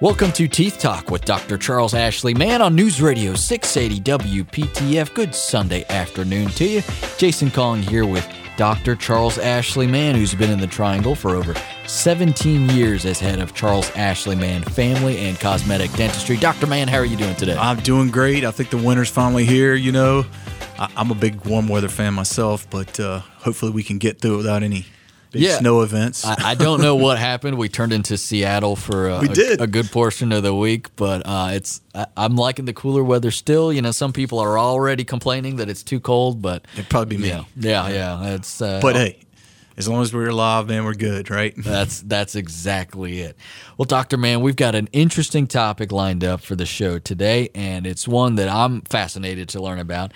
Welcome to Teeth Talk with Dr. Charles Ashley Mann on News Radio 680 WPTF. Good Sunday afternoon to you. Jason calling here with Dr. Charles Ashley Mann, who's been in the Triangle for over 17 years as head of Charles Ashley Mann Family and Cosmetic Dentistry. Dr. Mann, how are you doing today? I'm doing great. I think the winter's finally here. You know, I, am a big warm weather fan myself, but uh, hopefully we can get through it without any big yeah. snow events. I, I, don't know what happened. We turned into Seattle for a, we did. a, a good portion of the week, but uh, it's I, am liking the cooler weather still. You know, some people are already complaining that it's too cold, but it'd probably be me. Yeah, yeah, yeah. It's uh, but hey. As long as we're alive, man, we're good, right? That's that's exactly it. Well, Doctor Mann, we've got an interesting topic lined up for the show today, and it's one that I'm fascinated to learn about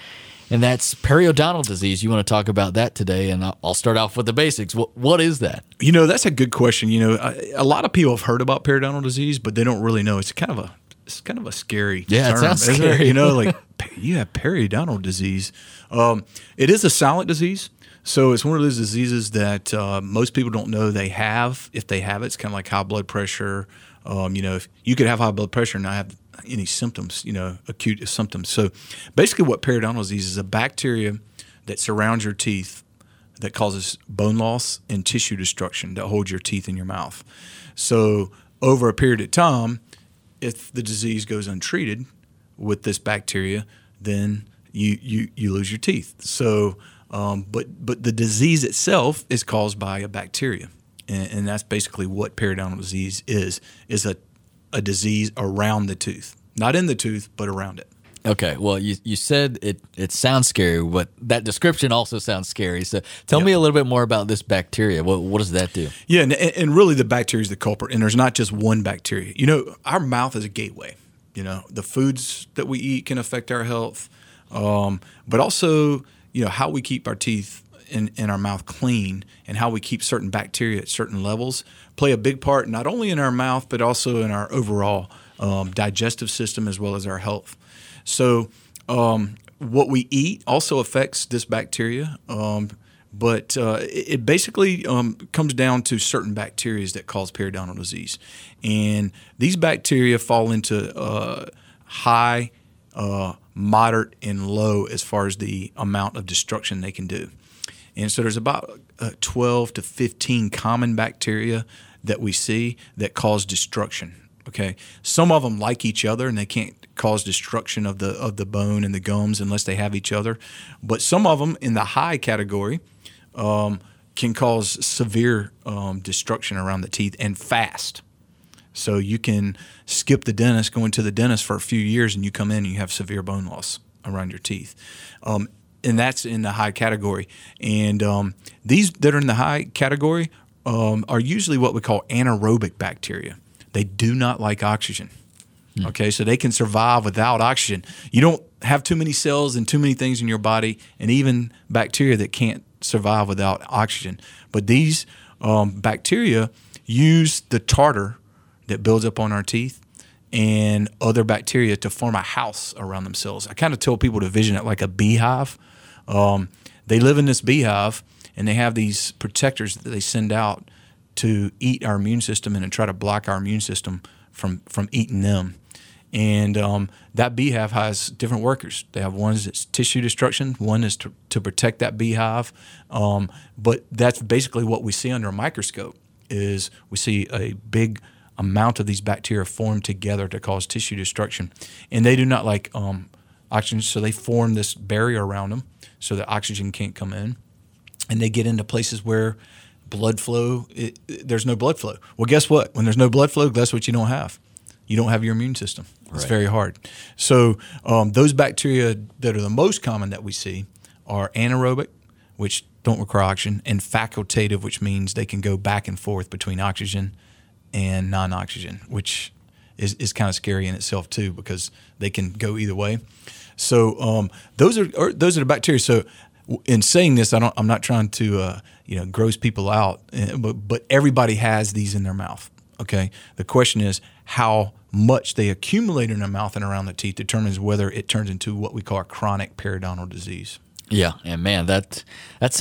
and that's periodontal disease. You want to talk about that today, and I'll start off with the basics. What, what is that? You know, that's a good question. You know, a lot of people have heard about periodontal disease, but they don't really know. It's kind of a it's kind of a scary yeah, term, it sounds scary. It? You know, like you have periodontal disease. Um, it is a silent disease. So it's one of those diseases that uh, most people don't know they have. If they have it, it's kind of like high blood pressure. Um, you know, if you could have high blood pressure and not have any symptoms, you know, acute symptoms. So basically, what periodontal disease is a bacteria that surrounds your teeth that causes bone loss and tissue destruction that holds your teeth in your mouth. So over a period of time, if the disease goes untreated with this bacteria, then you you, you lose your teeth. So, um, but but the disease itself is caused by a bacteria, and, and that's basically what periodontal disease is is a a disease around the tooth, not in the tooth, but around it. Okay, well, you, you said it, it sounds scary, but that description also sounds scary. So tell yep. me a little bit more about this bacteria. What, what does that do? Yeah, and, and really the bacteria is the culprit, and there's not just one bacteria. You know, our mouth is a gateway. You know, the foods that we eat can affect our health, um, but also, you know, how we keep our teeth in, in our mouth clean and how we keep certain bacteria at certain levels play a big part not only in our mouth but also in our overall um, digestive system as well as our health. So, um, what we eat also affects this bacteria, um, but uh, it basically um, comes down to certain bacteria that cause periodontal disease. And these bacteria fall into uh, high, uh, moderate, and low as far as the amount of destruction they can do. And so there's about uh, 12 to 15 common bacteria that we see that cause destruction. Okay, some of them like each other and they can't cause destruction of the of the bone and the gums unless they have each other. But some of them in the high category um, can cause severe um, destruction around the teeth and fast. So you can skip the dentist, going to the dentist for a few years, and you come in and you have severe bone loss around your teeth. Um, and that's in the high category. And um, these that are in the high category um, are usually what we call anaerobic bacteria. They do not like oxygen. Mm. Okay, so they can survive without oxygen. You don't have too many cells and too many things in your body, and even bacteria that can't survive without oxygen. But these um, bacteria use the tartar that builds up on our teeth and other bacteria to form a house around themselves. I kind of tell people to vision it like a beehive. Um, they live in this beehive and they have these protectors that they send out to eat our immune system and to try to block our immune system from from eating them. And um, that beehive has different workers. They have ones that's tissue destruction, one is to, to protect that beehive. Um, but that's basically what we see under a microscope is we see a big amount of these bacteria form together to cause tissue destruction. And they do not like um, oxygen, so they form this barrier around them so that oxygen can't come in. And they get into places where blood flow, it, it, there's no blood flow. Well, guess what? When there's no blood flow, guess what you don't have? You don't have your immune system. Right. It's very hard. So, um, those bacteria that are the most common that we see are anaerobic, which don't require oxygen, and facultative, which means they can go back and forth between oxygen and non oxygen, which is, is kind of scary in itself, too, because they can go either way. So um, those are those are the bacteria. So in saying this, I don't. I'm not trying to uh, you know gross people out, eh, but but everybody has these in their mouth. Okay. The question is how much they accumulate in their mouth and around the teeth determines whether it turns into what we call a chronic periodontal disease. Yeah, and man, that that's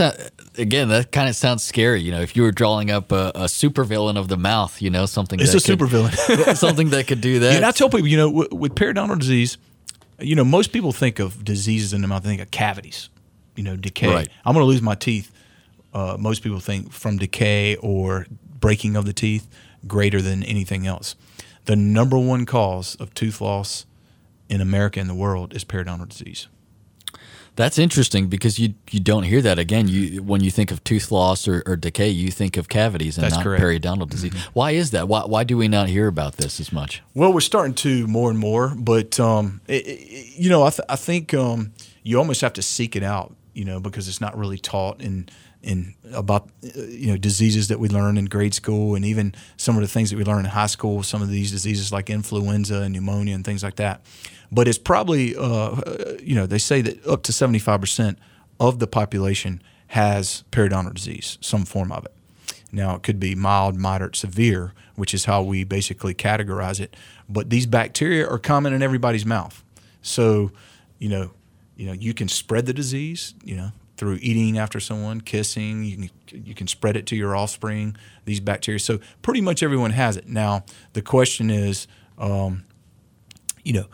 again that kind of sounds scary. You know, if you were drawing up a, a supervillain of the mouth, you know, something it's a supervillain, something that could do that. And I tell people, you know, with, with periodontal disease, you know, most people think of diseases in the mouth, they think of cavities, you know, decay. Right. I'm going to lose my teeth. Uh, most people think from decay or breaking of the teeth greater than anything else. The number one cause of tooth loss in America and the world is periodontal disease. That's interesting because you you don't hear that again. You when you think of tooth loss or, or decay, you think of cavities and That's not correct. periodontal disease. Mm-hmm. Why is that? Why why do we not hear about this as much? Well, we're starting to more and more, but um, it, it, you know, I, th- I think um, you almost have to seek it out, you know, because it's not really taught in in about uh, you know diseases that we learn in grade school, and even some of the things that we learn in high school. Some of these diseases like influenza and pneumonia and things like that. But it's probably uh, you know they say that up to seventy five percent of the population has periodontal disease, some form of it. Now, it could be mild, moderate, severe, which is how we basically categorize it. But these bacteria are common in everybody's mouth. So, you know, you know, you can spread the disease, you know, through eating after someone, kissing, you can you can spread it to your offspring, these bacteria. So, pretty much everyone has it. Now, the question is um, you know,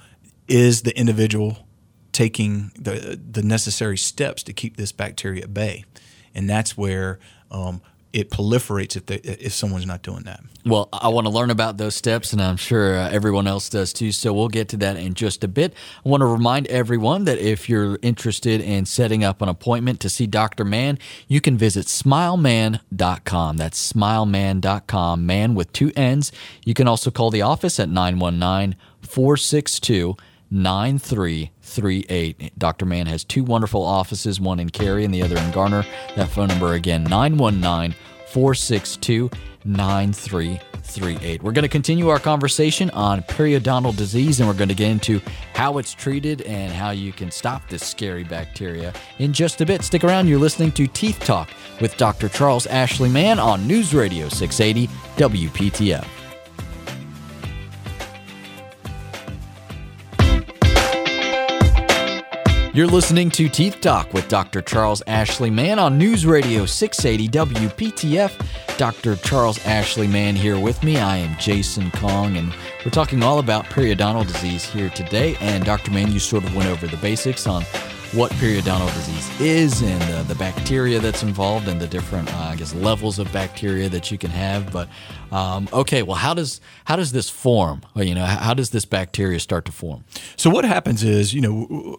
is the individual taking the the necessary steps to keep this bacteria at bay? And that's where um, it proliferates if they, if someone's not doing that. Well, I want to learn about those steps, and I'm sure uh, everyone else does too. So we'll get to that in just a bit. I want to remind everyone that if you're interested in setting up an appointment to see Dr. Mann, you can visit smileman.com. That's smileman.com, man with two N's. You can also call the office at 919 462 9338. Dr. Mann has two wonderful offices, one in Cary and the other in Garner. That phone number again, 919 462 9338. We're going to continue our conversation on periodontal disease and we're going to get into how it's treated and how you can stop this scary bacteria in just a bit. Stick around. You're listening to Teeth Talk with Dr. Charles Ashley Mann on News Radio 680 WPTF. You're listening to Teeth Talk with Dr. Charles Ashley Mann on News Radio 680 WPTF. Dr. Charles Ashley Mann here with me. I am Jason Kong, and we're talking all about periodontal disease here today. And Dr. Mann, you sort of went over the basics on what periodontal disease is and uh, the bacteria that's involved and the different, uh, I guess, levels of bacteria that you can have. But um, okay, well, how does how does this form? Well, you know, how does this bacteria start to form? So what happens is, you know,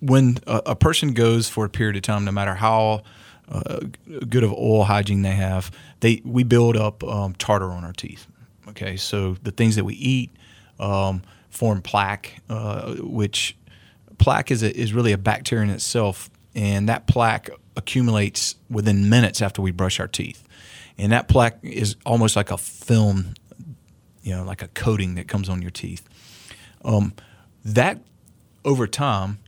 when a, a person goes for a period of time, no matter how uh, good of oral hygiene they have, they we build up um, tartar on our teeth. Okay, so the things that we eat um, form plaque, uh, which plaque is a, is really a bacteria in itself, and that plaque accumulates within minutes after we brush our teeth, and that plaque is almost like a film, you know, like a coating that comes on your teeth. Um, that over time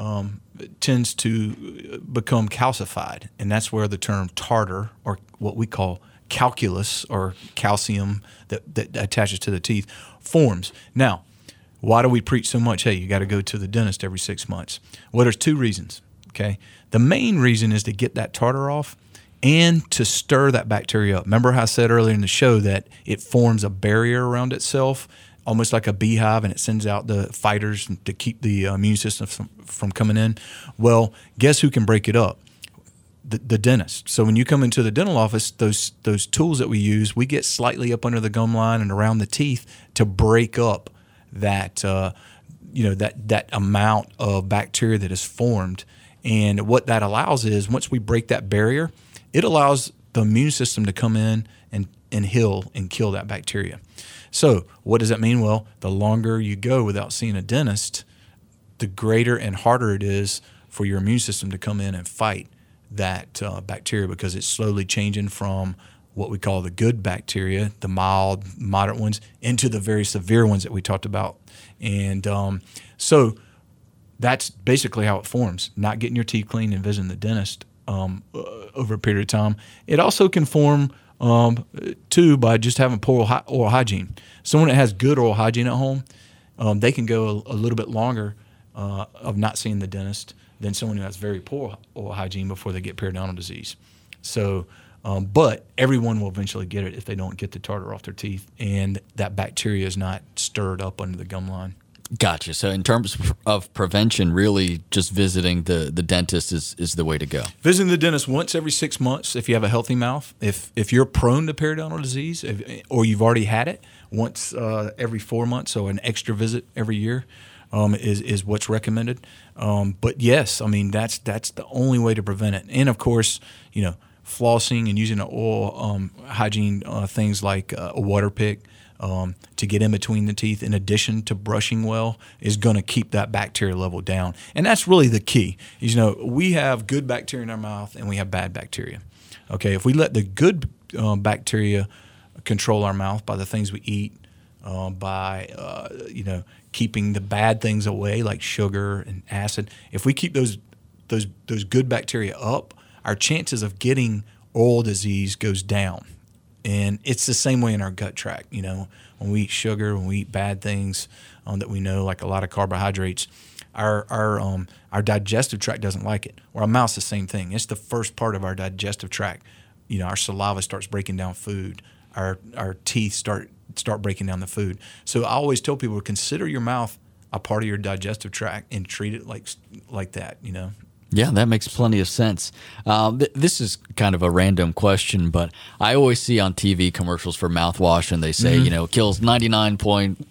um, tends to become calcified, and that's where the term tartar, or what we call calculus or calcium that, that attaches to the teeth, forms. Now, why do we preach so much? Hey, you got to go to the dentist every six months. Well, there's two reasons. Okay, the main reason is to get that tartar off and to stir that bacteria up. Remember how I said earlier in the show that it forms a barrier around itself almost like a beehive and it sends out the fighters to keep the uh, immune system from, from coming in. Well, guess who can break it up? The, the, dentist. So when you come into the dental office, those those tools that we use, we get slightly up under the gum line and around the teeth to break up that uh, you know that that amount of bacteria that is formed. And what that allows is once we break that barrier, it allows the immune system to come in and and heal and kill that bacteria. So, what does that mean? Well, the longer you go without seeing a dentist, the greater and harder it is for your immune system to come in and fight that uh, bacteria because it's slowly changing from what we call the good bacteria, the mild, moderate ones, into the very severe ones that we talked about. And um, so that's basically how it forms. Not getting your teeth cleaned and visiting the dentist um, uh, over a period of time. It also can form um, two, by just having poor oral hygiene. Someone that has good oral hygiene at home, um, they can go a, a, little bit longer uh, of not seeing the dentist than someone who has very poor oral hygiene before they get periodontal disease. So, um, but everyone will eventually get it if they don't get the tartar off their teeth and that bacteria is not stirred up under the gum line. Gotcha. So, in terms of prevention, really just visiting the, the dentist is, is the way to go. Visiting the dentist once every six months if you have a healthy mouth. If if you're prone to periodontal disease if, or you've already had it, once uh, every four months, so an extra visit every year. Um, is is what's recommended, um, but yes, I mean that's that's the only way to prevent it. And of course, you know, flossing and using oral um, hygiene uh, things like uh, a water pick, um, to get in between the teeth, in addition to brushing well, is going to keep that bacteria level down. And that's really the key. You know, we have good bacteria in our mouth and we have bad bacteria. Okay, if we let the good uh, bacteria control our mouth by the things we eat, uh, by uh, you know keeping the bad things away like sugar and acid. If we keep those those those good bacteria up, our chances of getting oral disease goes down. And it's the same way in our gut tract. You know, when we eat sugar, when we eat bad things um, that we know, like a lot of carbohydrates, our our um, our digestive tract doesn't like it. Or our mouth's the same thing. It's the first part of our digestive tract. You know, our saliva starts breaking down food. Our our teeth start start breaking down the food. So I always tell people to consider your mouth a part of your digestive tract and treat it like like that. You know, yeah, that makes plenty of sense. Um, th- this is kind of a random question, but I always see on TV commercials for mouthwash, and they say, mm-hmm. you know, kills ninety nine point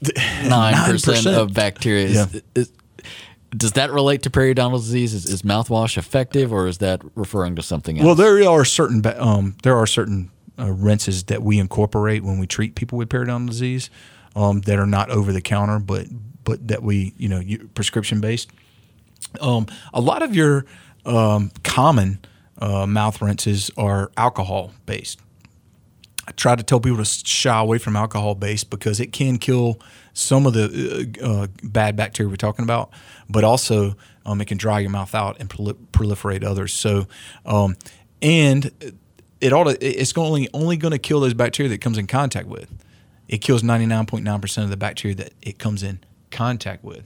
nine percent of bacteria. Yeah. Is, is, does that relate to periodontal disease? Is, is, mouthwash effective, or is that referring to something else? Well, there are certain um, there are certain uh, rinses that we incorporate when we treat people with periodontal disease um, that are not over the counter, but but that we you know prescription based. Um, a lot of your um, common uh, mouth rinses are alcohol based. I try to tell people to shy away from alcohol based because it can kill some of the uh, uh, bad bacteria we're talking about, but also um, it can dry your mouth out and proliferate others. So, um, and it ought to, it's only only going to kill those bacteria that comes in contact with. It kills 99.9% of the bacteria that it comes in contact with.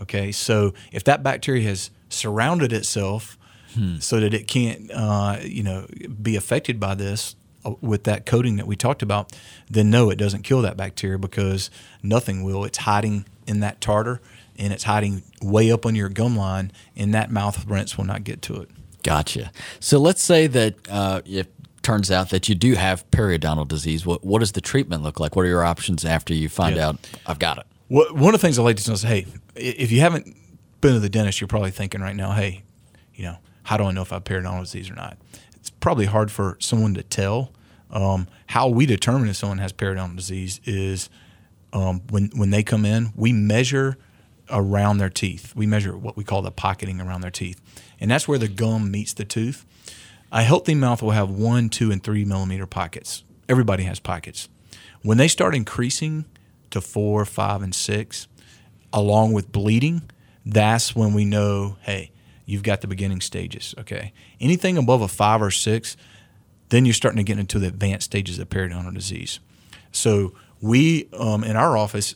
Okay, so if that bacteria has surrounded itself hmm. so that it can't, uh, you know, be affected by this uh, with that coating that we talked about, then no, it doesn't kill that bacteria because nothing will. It's hiding in that tartar and it's hiding way up on your gum line, and that mouth rinse will not get to it. Gotcha. So let's say that uh, if turns out that you do have periodontal disease, what what does the treatment look like? What are your options after you find yeah. out I've got it? One of the things I like to know is, hey, if you haven't been to the dentist, you're probably thinking right now, hey, you know, how do I know if I have periodontal disease or not? It's probably hard for someone to tell. Um, how we determine if someone has periodontal disease is um, when when they come in, we measure around their teeth. We measure what we call the pocketing around their teeth, and that's where the gum meets the tooth. A healthy mouth will have one, two, and three millimeter pockets. Everybody has pockets. When they start increasing to four, five, and six, along with bleeding, that's when we know, hey, you've got the beginning stages. Okay. Anything above a five or six, then you're starting to get into the advanced stages of periodontal disease. So we um, in our office,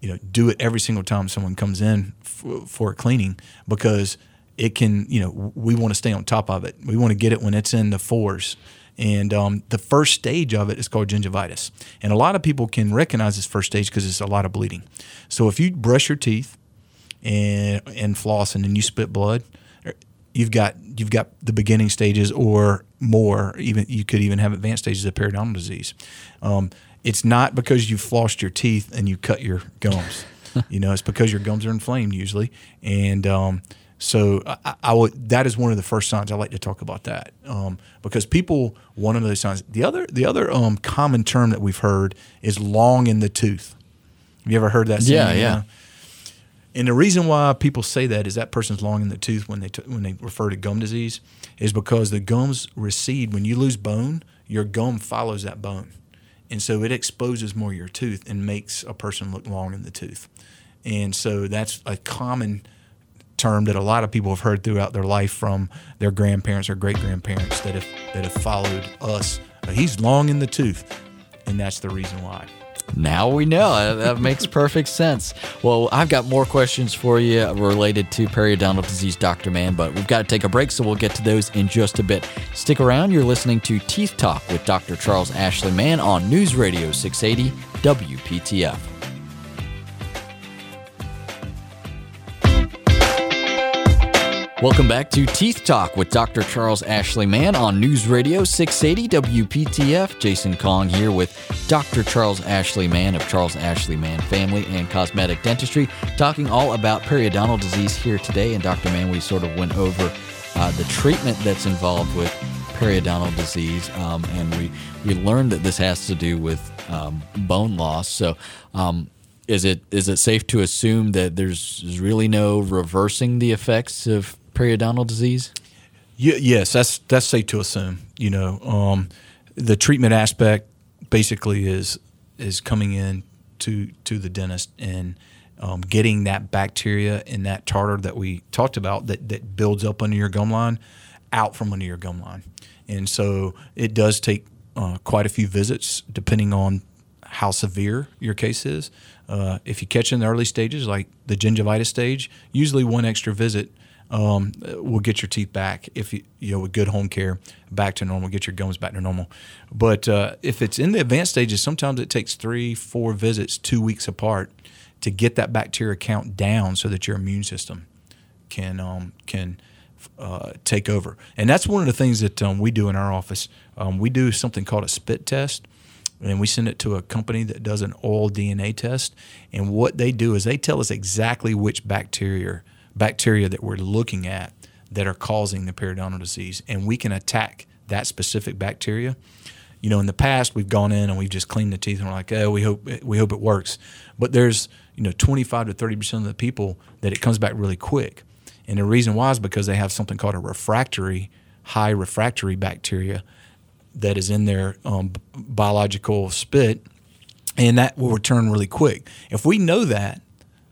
you know, do it every single time someone comes in f- for a cleaning because it can, you know, we want to stay on top of it. We want to get it when it's in the fours and um, the first stage of it is called gingivitis. And a lot of people can recognize this first stage because it's a lot of bleeding. So if you brush your teeth and, and floss and then you spit blood, you've got you've got the beginning stages or more. Even you could even have advanced stages of periodontal disease. Um, it's not because you flossed your teeth and you cut your gums. you know, it's because your gums are inflamed usually, and um, so I, I, would that is one of the first signs I like to talk about that um, because people one of those signs. The other the other um, common term that we've heard is long in the tooth. Have you ever heard that? Saying? Yeah, yeah. And the reason why people say that is that person's long in the tooth when they t- when they refer to gum disease is because the gums recede when you lose bone. Your gum follows that bone, and so it exposes more of your tooth and makes a person look long in the tooth. And so that's a common term that a lot of people have heard throughout their life from their grandparents or great grandparents that have that have followed us. He's long in the tooth, and that's the reason why. Now we know. That makes perfect sense. Well, I've got more questions for you related to periodontal disease, Dr. Mann, but we've got to take a break, so we'll get to those in just a bit. Stick around. You're listening to Teeth Talk with Dr. Charles Ashley Mann on News Radio 680 WPTF. Welcome back to Teeth Talk with Dr. Charles Ashley Mann on News Radio 680 WPTF. Jason Kong here with Dr. Charles Ashley Mann of Charles Ashley Mann Family and Cosmetic Dentistry, talking all about periodontal disease here today. And Dr. Mann, we sort of went over uh, the treatment that's involved with periodontal disease, um, and we we learned that this has to do with um, bone loss. So. Um, is it is it safe to assume that there's really no reversing the effects of periodontal disease? Yes, that's that's safe to assume. You know, um, the treatment aspect basically is is coming in to to the dentist and um, getting that bacteria and that tartar that we talked about that that builds up under your gum line out from under your gum line. And so it does take uh, quite a few visits depending on how severe your case is. Uh, if you catch in the early stages, like the gingivitis stage, usually one extra visit um, will get your teeth back if you, you know with good home care back to normal, get your gums back to normal. But uh, if it's in the advanced stages, sometimes it takes three, four visits, two weeks apart, to get that bacteria count down so that your immune system can um, can uh, take over. And that's one of the things that um, we do in our office. Um, we do something called a spit test and we send it to a company that does an oral DNA test. And what they do is they tell us exactly which bacteria bacteria that we're looking at that are causing the periodontal disease, and we can attack that specific bacteria. You know, in the past we've gone in and we've just cleaned the teeth and we're like, oh, we hope we hope it works. But there's you know 25 to 30 percent of the people that it comes back really quick, and the reason why is because they have something called a refractory, high refractory bacteria that is in their um, biological spit, and that will return really quick. If we know that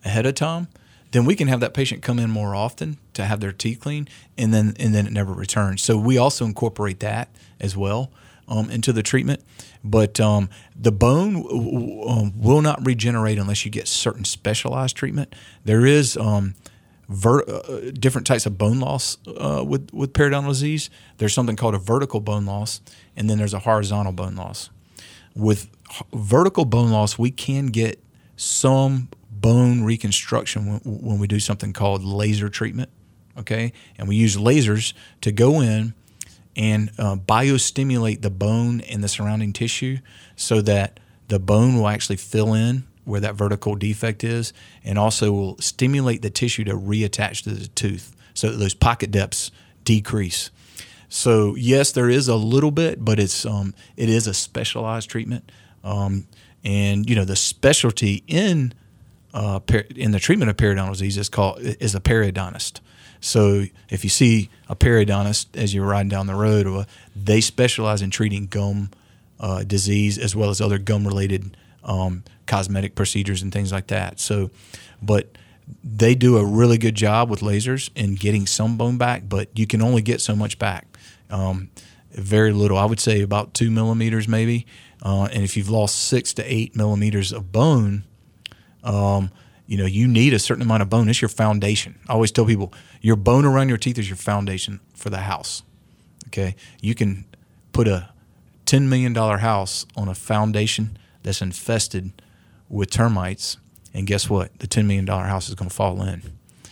ahead of time, then we can have that patient come in more often to have their teeth cleaned, and then and then it never returns. So we also incorporate that as well um, into the treatment. But um, the bone um, will not regenerate unless you get certain specialized treatment. There is um, ver- uh, different types of bone loss uh, with with periodontal disease. There's something called a vertical bone loss, and then there's a horizontal bone loss. With vertical bone loss, we can get some bone reconstruction when, when we do something called laser treatment. Okay, and we use lasers to go in and uh, biostimulate the bone and the surrounding tissue so that the bone will actually fill in where that vertical defect is and also will stimulate the tissue to reattach to the tooth so those pocket depths decrease. So yes, there is a little bit, but it's um, it is a specialized treatment, um, and you know the specialty in uh, in the treatment of periodontal disease is called is a periodontist. So if you see a periodontist as you're riding down the road, they specialize in treating gum uh, disease as well as other gum related um, cosmetic procedures and things like that. So, but they do a really good job with lasers in getting some bone back, but you can only get so much back. Um, very little. I would say about two millimeters maybe. Uh, and if you've lost six to eight millimeters of bone, um, you know, you need a certain amount of bone. It's your foundation. I always tell people your bone around your teeth is your foundation for the house. Okay. You can put a $10 million house on a foundation that's infested with termites. And guess what? The $10 million house is going to fall in.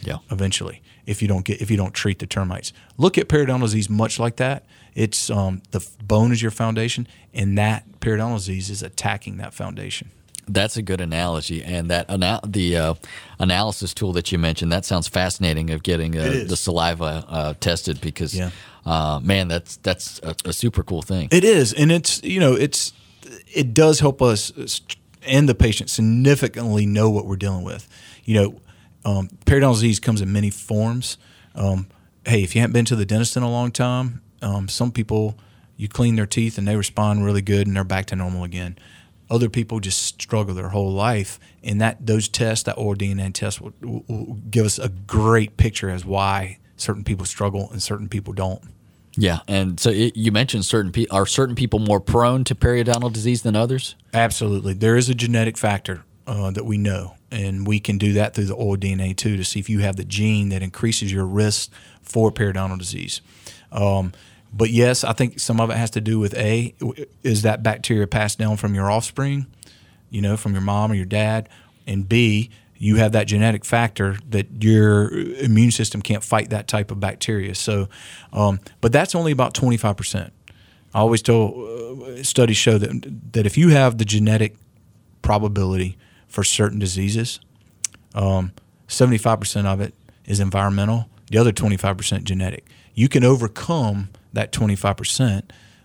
Yeah. Eventually, if you don't get if you don't treat the termites, look at periodontal disease much like that. It's um, the bone is your foundation, and that periodontal disease is attacking that foundation. That's a good analogy, and that ana- the uh, analysis tool that you mentioned that sounds fascinating. Of getting uh, the saliva uh, tested because, yeah. Uh, man, that's that's a, a, super cool thing. It is, and it's you know it's it does help us and the patient significantly know what we're dealing with. You know, um, periodontal disease comes in many forms. Um, hey, if you haven't been to the dentist in a long time, um, some people you clean their teeth and they respond really good and they're back to normal again other people just struggle their whole life, and that those tests, that oral DNA test, will, will, give us a great picture as why certain people struggle and certain people don't. Yeah, and so it, you mentioned certain people are certain people more prone to periodontal disease than others. Absolutely, there is a genetic factor uh, that we know, and we can do that through the oral DNA too to see if you have the gene that increases your risk for periodontal disease. Um, but yes, I think some of it has to do with a is that bacteria passed down from your offspring, you know, from your mom or your dad, and b you have that genetic factor that your immune system can't fight that type of bacteria. So, um, but that's only about 25%. I always tell uh, studies show that, that if you have the genetic probability for certain diseases, um, 75% of it is environmental, the other 25% genetic. You can overcome that 25%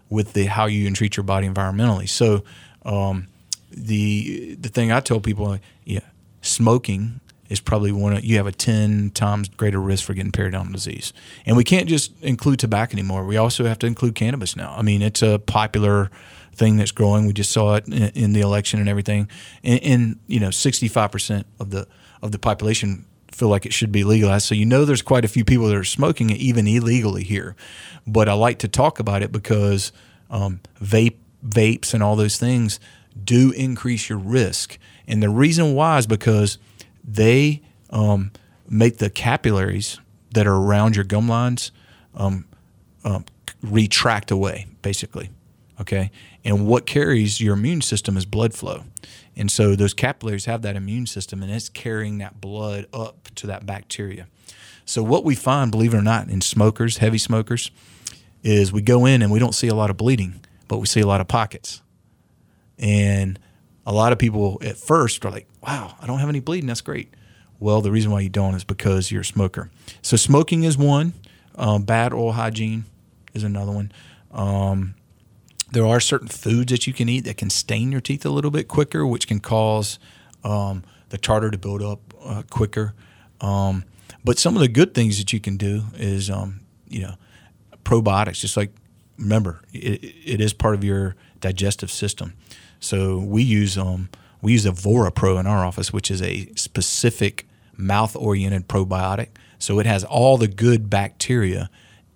with the how you treat your body environmentally. So, um, the the thing I tell people, yeah, smoking is probably one of, you have a 10 times greater risk for getting periodontal disease. And we can't just include tobacco anymore. We also have to include cannabis now. I mean, it's a popular thing that's growing. We just saw it in, in the election and everything. And, and, you know, 65% of the of the population feel like it should be legalized. So you know there's quite a few people that are smoking it even illegally here. But I like to talk about it because um, vape vapes and all those things do increase your risk. And the reason why is because they um, make the capillaries that are around your gum lines um, um, retract away, basically. Okay. And what carries your immune system is blood flow. And so those capillaries have that immune system and it's carrying that blood up to that bacteria. So, what we find, believe it or not, in smokers, heavy smokers, is we go in and we don't see a lot of bleeding, but we see a lot of pockets. And a lot of people at first are like, wow, I don't have any bleeding. That's great. Well, the reason why you don't is because you're a smoker. So, smoking is one, um, bad oral hygiene is another one. Um, there are certain foods that you can eat that can stain your teeth a little bit quicker, which can cause um, the tartar to build up uh, quicker. Um, but some of the good things that you can do is, um, you know, probiotics. Just like remember, it, it is part of your digestive system. So we use um we use Evora Pro in our office, which is a specific mouth oriented probiotic. So it has all the good bacteria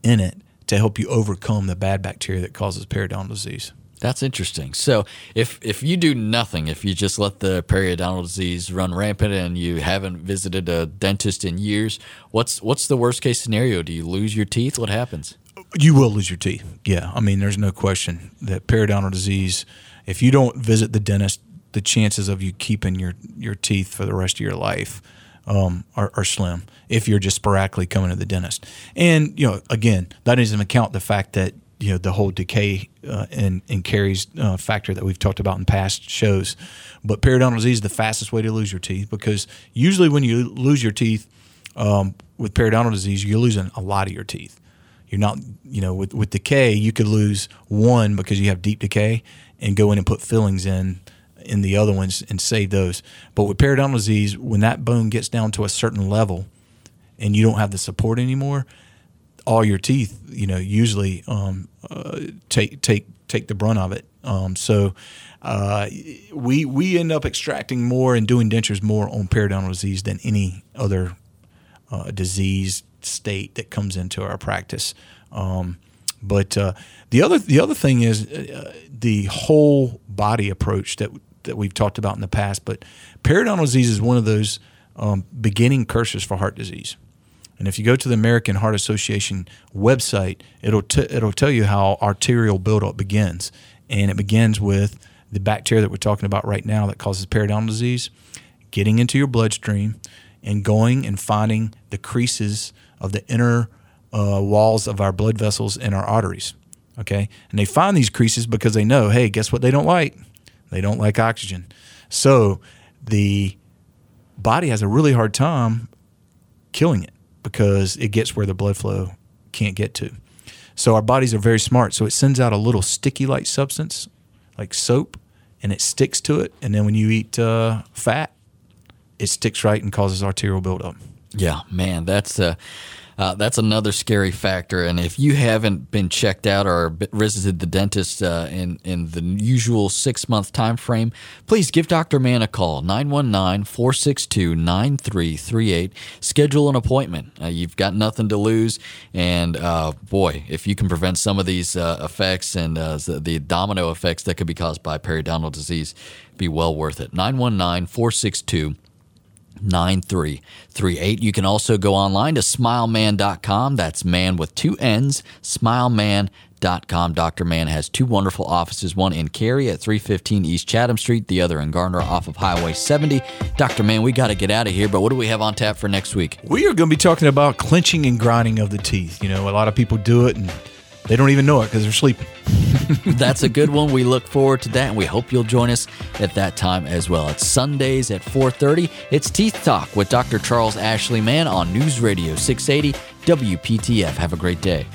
in it to help you overcome the bad bacteria that causes periodontal disease. That's interesting. So if if you do nothing, if you just let the periodontal disease run rampant and you haven't visited a dentist in years, what's what's the worst case scenario? Do you lose your teeth? What happens? You will lose your teeth. Yeah, I mean, there's no question that periodontal disease if you don't visit the dentist, the chances of you keeping your your teeth for the rest of your life um, are, are, slim. If you're just sporadically coming to the dentist, and you know, again, that doesn't account the fact that you know the whole decay uh, and and caries uh, factor that we've talked about in past shows. But periodontal disease is the fastest way to lose your teeth because usually when you lose your teeth um, with periodontal disease, you're losing a lot of your teeth. You're not, you know, with, with decay, you could lose one because you have deep decay and go in and put fillings in in the other ones and save those. But with periodontal disease, when that bone gets down to a certain level and you don't have the support anymore, all your teeth, you know, usually um, uh, take take take the brunt of it. Um, so uh, we we end up extracting more and doing dentures more on periodontal disease than any other uh, disease state that comes into our practice. Um, but uh, the other the other thing is uh, the whole body approach that that we've talked about in the past. But periodontal disease is one of those um, beginning curses for heart disease. And if you go to the American Heart Association website, it'll t- it'll tell you how arterial buildup begins, and it begins with the bacteria that we're talking about right now that causes periodontal disease, getting into your bloodstream, and going and finding the creases of the inner uh, walls of our blood vessels and our arteries. Okay. And they find these creases because they know, hey, guess what they don't like? They don't like oxygen. So the body has a really hard time killing it because it gets where the blood flow can't get to. So our bodies are very smart. So it sends out a little sticky like substance, like soap, and it sticks to it. And then when you eat uh, fat, it sticks right and causes arterial buildup. Yeah, man, that's uh, Uh, that's another scary factor. And if you haven't been checked out or visited the dentist uh, in in the usual six month time frame, please give Dr. Mann a call 919 462 9338. Schedule an appointment. Uh, you've got nothing to lose. And uh, boy, if you can prevent some of these uh, effects and uh, the domino effects that could be caused by periodontal disease, be well worth it. 919 462 9338. You can also go online to smileman.com. That's man with two N's, smileman.com. Dr. Mann has two wonderful offices, one in Cary at 315 East Chatham Street, the other in Garner off of Highway 70. Dr. Mann, we got to get out of here, but what do we have on tap for next week? We are going to be talking about clenching and grinding of the teeth. You know, a lot of people do it and they don't even know it because they're sleeping. That's a good one. We look forward to that, and we hope you'll join us at that time as well. It's Sundays at 4:30. It's Teeth Talk with Dr. Charles Ashley Mann on News Radio 680 WPTF. Have a great day.